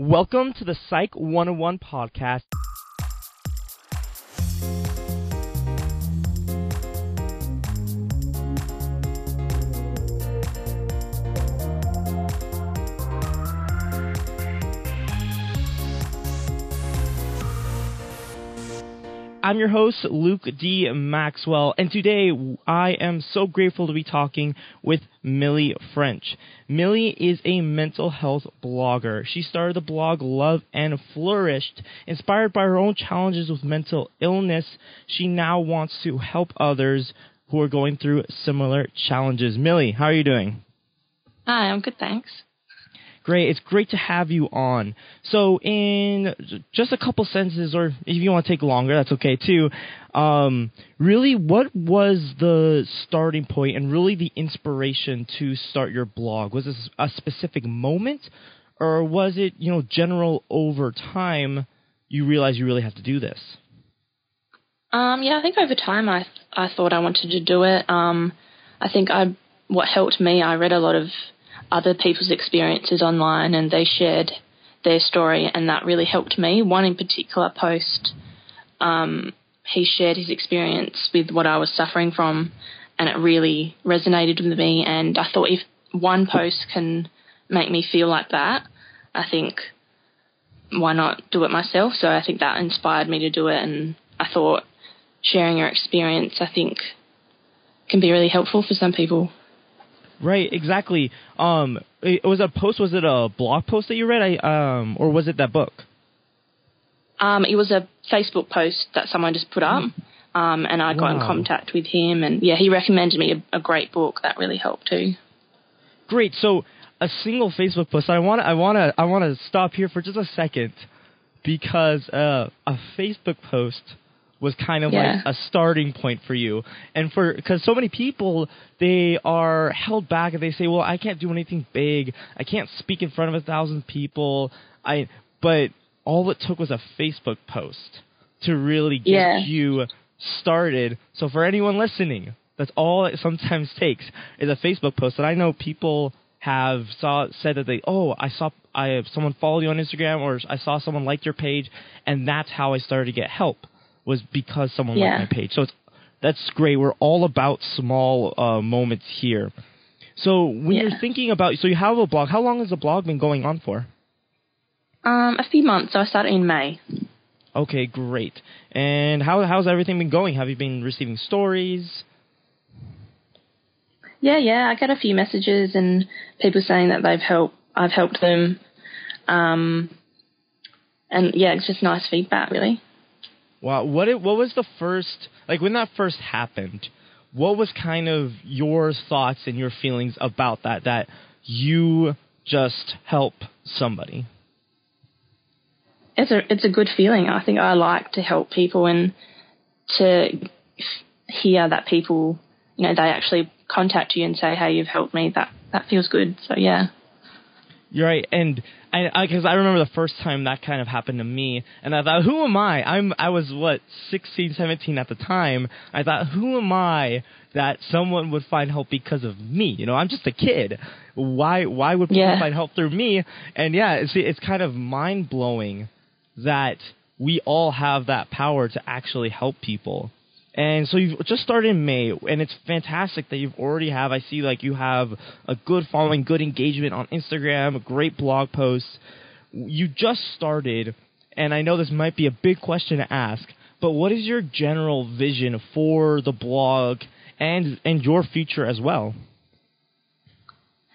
Welcome to the Psych 101 podcast. I'm your host, Luke D. Maxwell, and today I am so grateful to be talking with Millie French. Millie is a mental health blogger. She started the blog Love and Flourished. Inspired by her own challenges with mental illness, she now wants to help others who are going through similar challenges. Millie, how are you doing? Hi, I'm good, thanks. Great. It's great to have you on. So, in just a couple sentences, or if you want to take longer, that's okay too. Um, really, what was the starting point and really the inspiration to start your blog? Was this a specific moment, or was it, you know, general over time you realized you really have to do this? Um, yeah, I think over time I I thought I wanted to do it. Um, I think I what helped me. I read a lot of other people's experiences online and they shared their story, and that really helped me. One in particular post, um, he shared his experience with what I was suffering from, and it really resonated with me. And I thought if one post can make me feel like that, I think why not do it myself? So I think that inspired me to do it, and I thought sharing your experience, I think, can be really helpful for some people. Right, exactly. Um, it was a post. Was it a blog post that you read? I um, or was it that book? Um, it was a Facebook post that someone just put up, um, and I got wow. in contact with him, and yeah, he recommended me a, a, great book that really helped too. Great. So a single Facebook post. I want. I want to. I want to stop here for just a second because uh, a Facebook post was kind of yeah. like a starting point for you. And for because so many people they are held back and they say, "Well, I can't do anything big. I can't speak in front of a thousand people." I but all it took was a Facebook post to really get yeah. you started. So for anyone listening, that's all it sometimes takes is a Facebook post. And I know people have saw said that they oh I saw I have someone follow you on Instagram or I saw someone like your page and that's how I started to get help was because someone yeah. liked my page. So it's that's great. We're all about small uh, moments here. So when yeah. you're thinking about, so you have a blog. How long has the blog been going on for? Um, a few months. So I started in May. Okay, great. And how how's everything been going? Have you been receiving stories? Yeah, yeah. I get a few messages and people saying that they've helped. I've helped them. Um, and yeah, it's just nice feedback, really. Wow, what it, what was the first like when that first happened? What was kind of your thoughts and your feelings about that? That you just help somebody. It's a it's a good feeling. I think I like to help people and to hear that people, you know, they actually contact you and say, "Hey, you've helped me." That that feels good. So yeah. You're right, and I because I, I, remember the first time that kind of happened to me, and I thought, who am I? I'm I was what 16, 17 at the time. I thought, who am I that someone would find help because of me? You know, I'm just a kid. Why why would people yeah. find help through me? And yeah, it's it's kind of mind blowing that we all have that power to actually help people. And so you've just started in May, and it's fantastic that you've already have. I see like you have a good following, good engagement on Instagram, a great blog post. You just started, and I know this might be a big question to ask, but what is your general vision for the blog and and your future as well?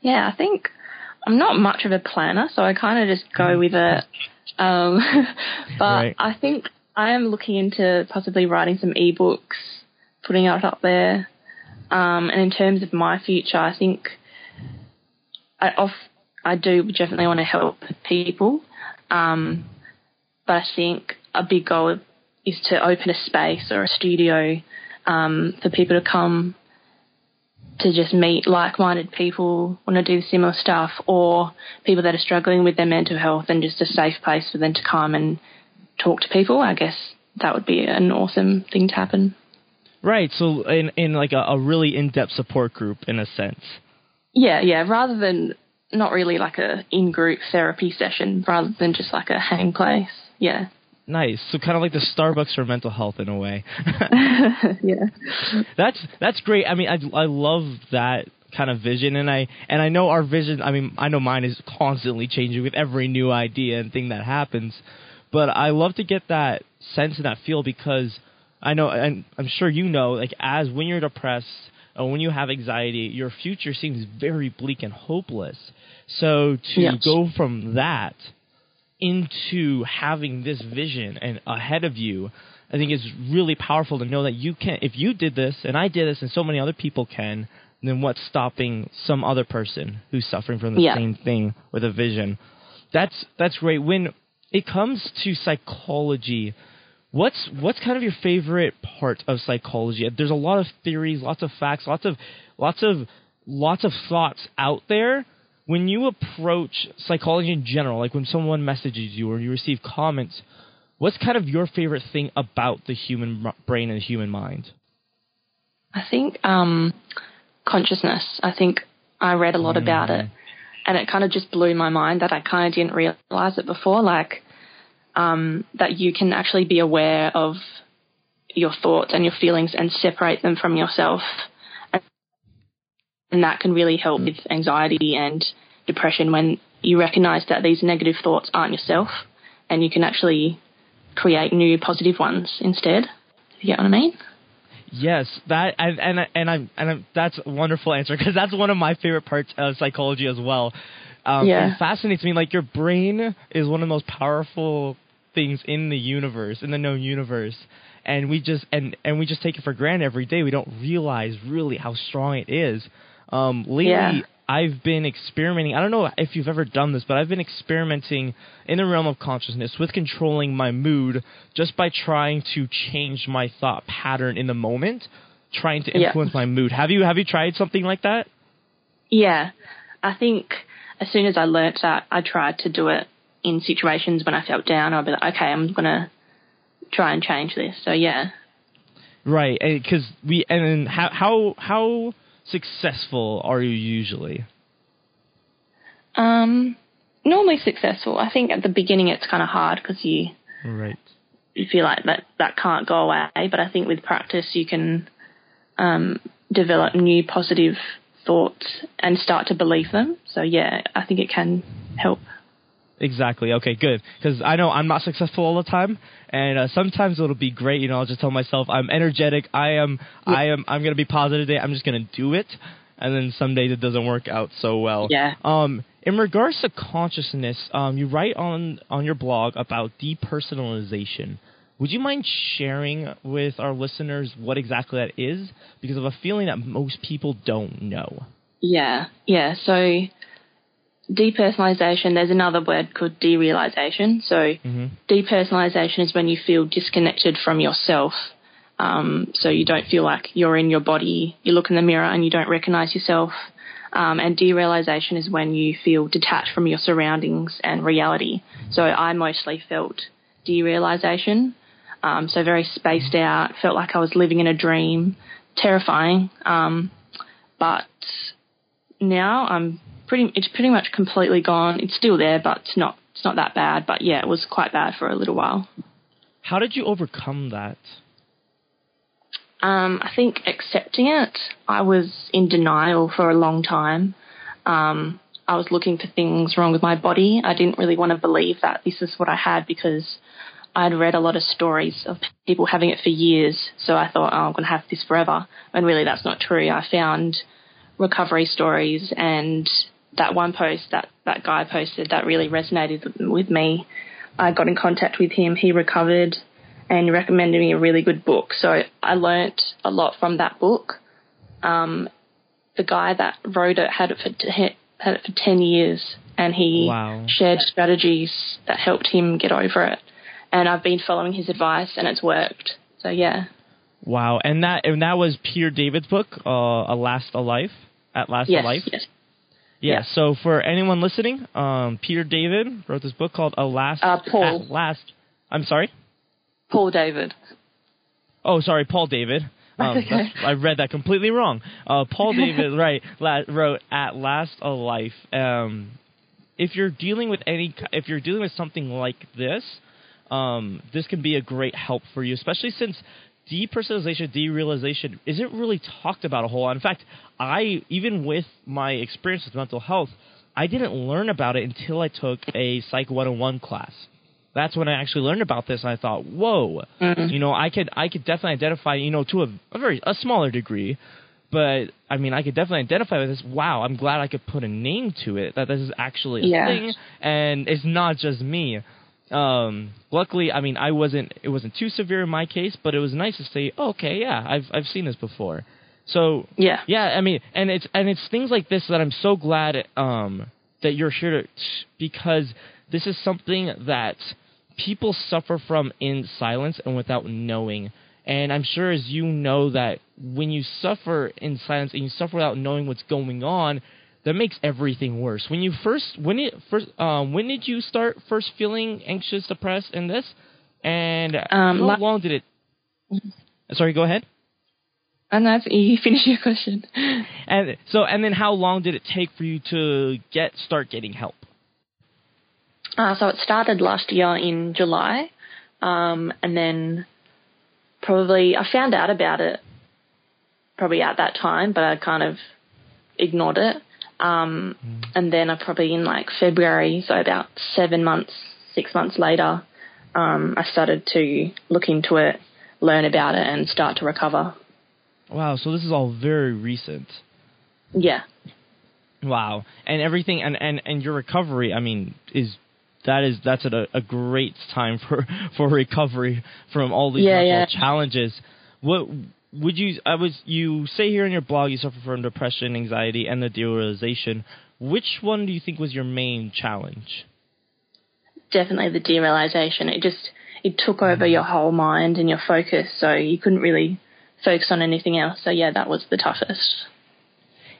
Yeah, I think I'm not much of a planner, so I kind of just go with it. Um, but right. I think I am looking into possibly writing some ebooks, putting it up there. Um, and in terms of my future, I think I off I do definitely want to help people. Um, but I think a big goal is to open a space or a studio um, for people to come to just meet like-minded people, want to do similar stuff, or people that are struggling with their mental health, and just a safe place for them to come and talk to people, I guess that would be an awesome thing to happen. Right. So in in like a, a really in depth support group in a sense. Yeah, yeah. Rather than not really like a in group therapy session, rather than just like a hang place. Yeah. Nice. So kind of like the Starbucks for mental health in a way. yeah. That's that's great. I mean, I I love that kind of vision and I and I know our vision I mean I know mine is constantly changing with every new idea and thing that happens but I love to get that sense and that feel because I know and I'm sure you know like as when you're depressed and when you have anxiety your future seems very bleak and hopeless so to yes. go from that into having this vision and ahead of you I think is really powerful to know that you can if you did this and I did this and so many other people can then what's stopping some other person who's suffering from the yeah. same thing with a vision? That's that's great. When it comes to psychology, what's what's kind of your favorite part of psychology? There's a lot of theories, lots of facts, lots of lots of lots of thoughts out there. When you approach psychology in general, like when someone messages you or you receive comments, what's kind of your favorite thing about the human brain and the human mind? I think um, consciousness. I think I read a lot mm. about it, and it kind of just blew my mind that I kind of didn't realize it before. Like um, that you can actually be aware of your thoughts and your feelings and separate them from yourself, and, and that can really help with anxiety and depression when you recognize that these negative thoughts aren't yourself, and you can actually create new positive ones instead. You get what I mean? Yes, that and and and I'm and I'm, that's a wonderful answer because that's one of my favorite parts of psychology as well. Um, yeah. It fascinates me. Like your brain is one of the most powerful things in the universe, in the known universe, and we just and and we just take it for granted every day. We don't realize really how strong it is. Um, lately, yeah. I've been experimenting. I don't know if you've ever done this, but I've been experimenting in the realm of consciousness with controlling my mood just by trying to change my thought pattern in the moment, trying to influence yeah. my mood. Have you have you tried something like that? Yeah. I think as soon as I learnt that, I tried to do it in situations when I felt down. I'd be like, okay, I'm gonna try and change this. So yeah. Right, because we and how how how successful are you usually? Um, normally successful. I think at the beginning it's kind of hard because you right you feel like that that can't go away. But I think with practice you can um, develop new positive thoughts and start to believe them. So yeah, I think it can help. Exactly. Okay, good. Because I know I'm not successful all the time, and uh, sometimes it'll be great. You know, I'll just tell myself I'm energetic. I am. Yeah. I am. I'm gonna be positive today. I'm just gonna do it. And then some days it doesn't work out so well. Yeah. Um, in regards to consciousness, um, you write on on your blog about depersonalization. Would you mind sharing with our listeners what exactly that is? Because of a feeling that most people don't know. Yeah. Yeah. So depersonalization, there's another word called derealization. So, mm-hmm. depersonalization is when you feel disconnected from yourself. Um, so, you don't feel like you're in your body, you look in the mirror and you don't recognize yourself. Um, and derealization is when you feel detached from your surroundings and reality. So, I mostly felt derealization. Um, so, very spaced out, felt like I was living in a dream, terrifying. Um, but now I'm pretty it's pretty much completely gone. It's still there, but it's not it's not that bad. But yeah, it was quite bad for a little while. How did you overcome that? Um, I think accepting it. I was in denial for a long time. Um, I was looking for things wrong with my body. I didn't really want to believe that this is what I had because I'd read a lot of stories of people having it for years. So I thought, oh, I'm going to have this forever. And really, that's not true. I found recovery stories and that one post that that guy posted that really resonated with me. I got in contact with him. He recovered and recommended me a really good book. So I learnt a lot from that book. Um, the guy that wrote it had it for t- had it for ten years, and he wow. shared strategies that helped him get over it. And I've been following his advice, and it's worked. So yeah. Wow, and that and that was Peter David's book, uh, "A Last a Life." At Last yes, a Life. Yes. Yeah, yeah. So for anyone listening, um, Peter David wrote this book called "A Last." Uh, Paul. At Last. I'm sorry. Paul David. Oh, sorry, Paul David. Um, okay. I read that completely wrong. Uh, Paul David right la- wrote at last a life. Um, if you're dealing with any, if you're dealing with something like this, um, this can be a great help for you, especially since depersonalization, derealization isn't really talked about a whole lot. In fact, I even with my experience with mental health, I didn't learn about it until I took a Psych 101 class that's when I actually learned about this. And I thought, whoa, mm-hmm. you know, I could I could definitely identify, you know, to a, a very a smaller degree, but I mean, I could definitely identify with this. Wow, I'm glad I could put a name to it. That this is actually a yeah. thing, and it's not just me. Um, luckily, I mean, I wasn't. It wasn't too severe in my case, but it was nice to say, oh, okay, yeah, I've I've seen this before. So yeah, yeah. I mean, and it's and it's things like this that I'm so glad um, that you're here to because this is something that people suffer from in silence and without knowing. And I'm sure as you know that when you suffer in silence and you suffer without knowing what's going on, that makes everything worse. When you first when it first um, when did you start first feeling anxious, depressed, and this? And um, how long did it? Sorry, go ahead. And that's you finish your question. And so, and then how long did it take for you to get start getting help? Uh, so it started last year in July, um, and then probably I found out about it probably at that time, but I kind of ignored it. Um, mm. And then I probably in like February, so about seven months, six months later, um, I started to look into it, learn about it, and start to recover. Wow, so this is all very recent. Yeah. Wow, and everything, and and and your recovery, I mean, is that is that's a, a great time for for recovery from all these yeah, yeah. challenges. What would you? I was you say here in your blog you suffer from depression, anxiety, and the derealization. Which one do you think was your main challenge? Definitely the derealization. It just it took over mm-hmm. your whole mind and your focus, so you couldn't really focus on anything else. So yeah, that was the toughest.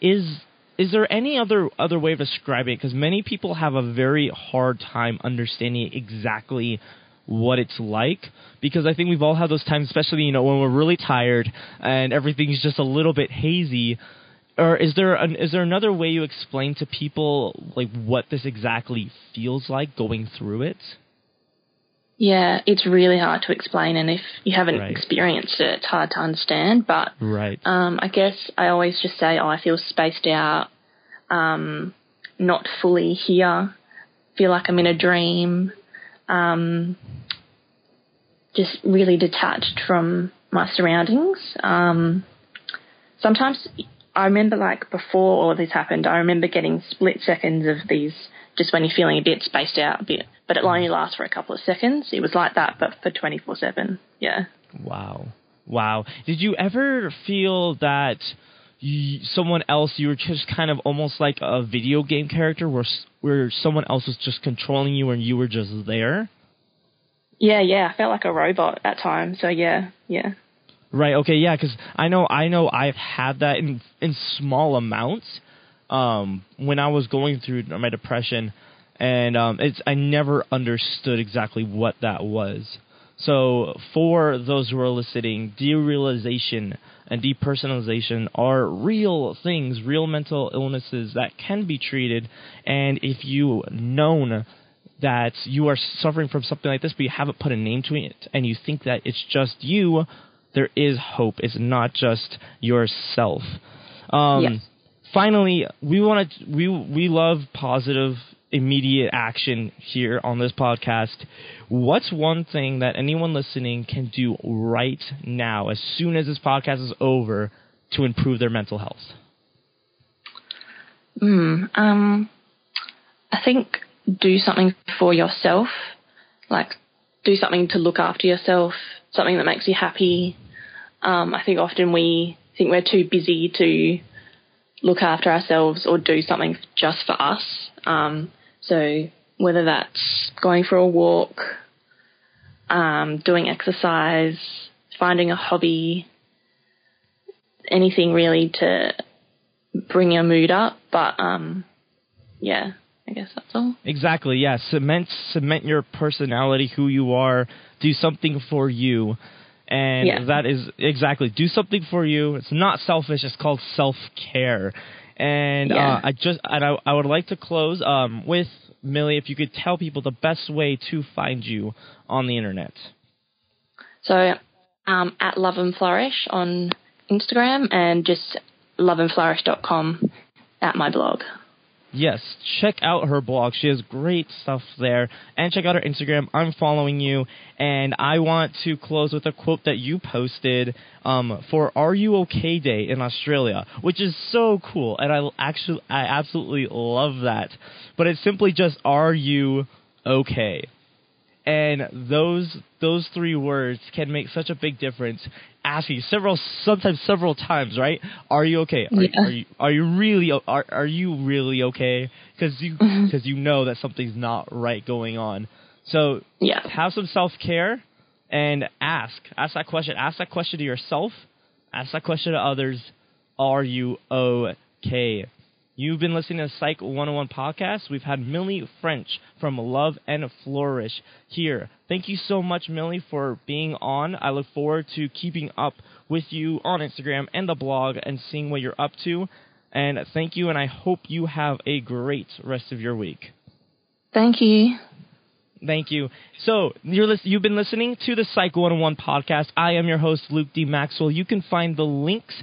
Is is there any other other way of describing it? Because many people have a very hard time understanding exactly what it's like because I think we've all had those times, especially you know when we're really tired and everything's just a little bit hazy. Or is there an, is there another way you explain to people like what this exactly feels like going through it? Yeah, it's really hard to explain, and if you haven't right. experienced it, it's hard to understand. But right. um, I guess I always just say, oh, I feel spaced out, um, not fully here, feel like I'm in a dream, um, just really detached from my surroundings. Um, sometimes I remember, like before all of this happened, I remember getting split seconds of these, just when you're feeling a bit spaced out, a bit but it only lasts for a couple of seconds. It was like that, but for 24 7. Yeah. Wow. Wow. Did you ever feel that you, someone else, you were just kind of almost like a video game character where, where someone else was just controlling you and you were just there? Yeah, yeah. I felt like a robot at times. So, yeah, yeah. Right. Okay. Yeah. Because I know, I know, I've had that in in small amounts. Um, when I was going through my depression, and um, it's I never understood exactly what that was. So for those who are listening, derealization and depersonalization are real things, real mental illnesses that can be treated. And if you known that you are suffering from something like this, but you haven't put a name to it, and you think that it's just you, there is hope. It's not just yourself. Um, yes. Finally, we want to we we love positive immediate action here on this podcast. What's one thing that anyone listening can do right now, as soon as this podcast is over, to improve their mental health? Mm, um, I think do something for yourself, like do something to look after yourself, something that makes you happy. Um, I think often we think we're too busy to look after ourselves or do something just for us. Um, so whether that's going for a walk, um, doing exercise, finding a hobby, anything really to bring your mood up. But um, yeah, I guess that's all. Exactly. Yeah. Cement cement your personality, who you are. Do something for you. And yeah. that is exactly do something for you. It's not selfish. It's called self care. And yeah. uh, I just and I, I would like to close um, with Millie. If you could tell people the best way to find you on the internet. So um, at Love and Flourish on Instagram and just loveandflourish.com at my blog. Yes, check out her blog. She has great stuff there. And check out her Instagram. I'm following you. And I want to close with a quote that you posted um, for Are You OK Day in Australia, which is so cool. And I actually, I absolutely love that. But it's simply just Are You OK? And those those three words can make such a big difference. Asking several, sometimes several times, right? Are you okay? Are, yeah. are you are you really are are you really okay? Because you because mm-hmm. you know that something's not right going on. So yeah, have some self care and ask ask that question. Ask that question to yourself. Ask that question to others. Are you okay? You've been listening to Psych 101 podcast. We've had Millie French from Love and Flourish here. Thank you so much, Millie, for being on. I look forward to keeping up with you on Instagram and the blog and seeing what you're up to. And thank you, and I hope you have a great rest of your week. Thank you. Thank you. So you're you've been listening to the Psych 101 podcast. I am your host, Luke D. Maxwell. You can find the links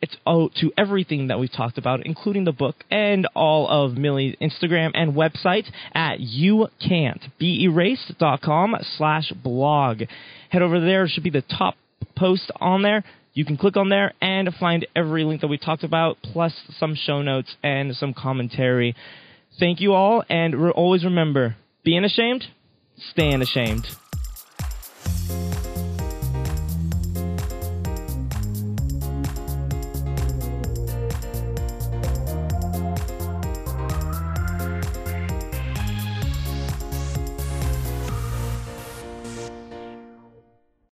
it's, oh, to everything that we've talked about, including the book and all of Millie's Instagram and website at youcan'tbeerased.com slash blog. Head over there. It should be the top post on there. You can click on there and find every link that we talked about, plus some show notes and some commentary. Thank you all, and re- always remember, being ashamed – Staying ashamed.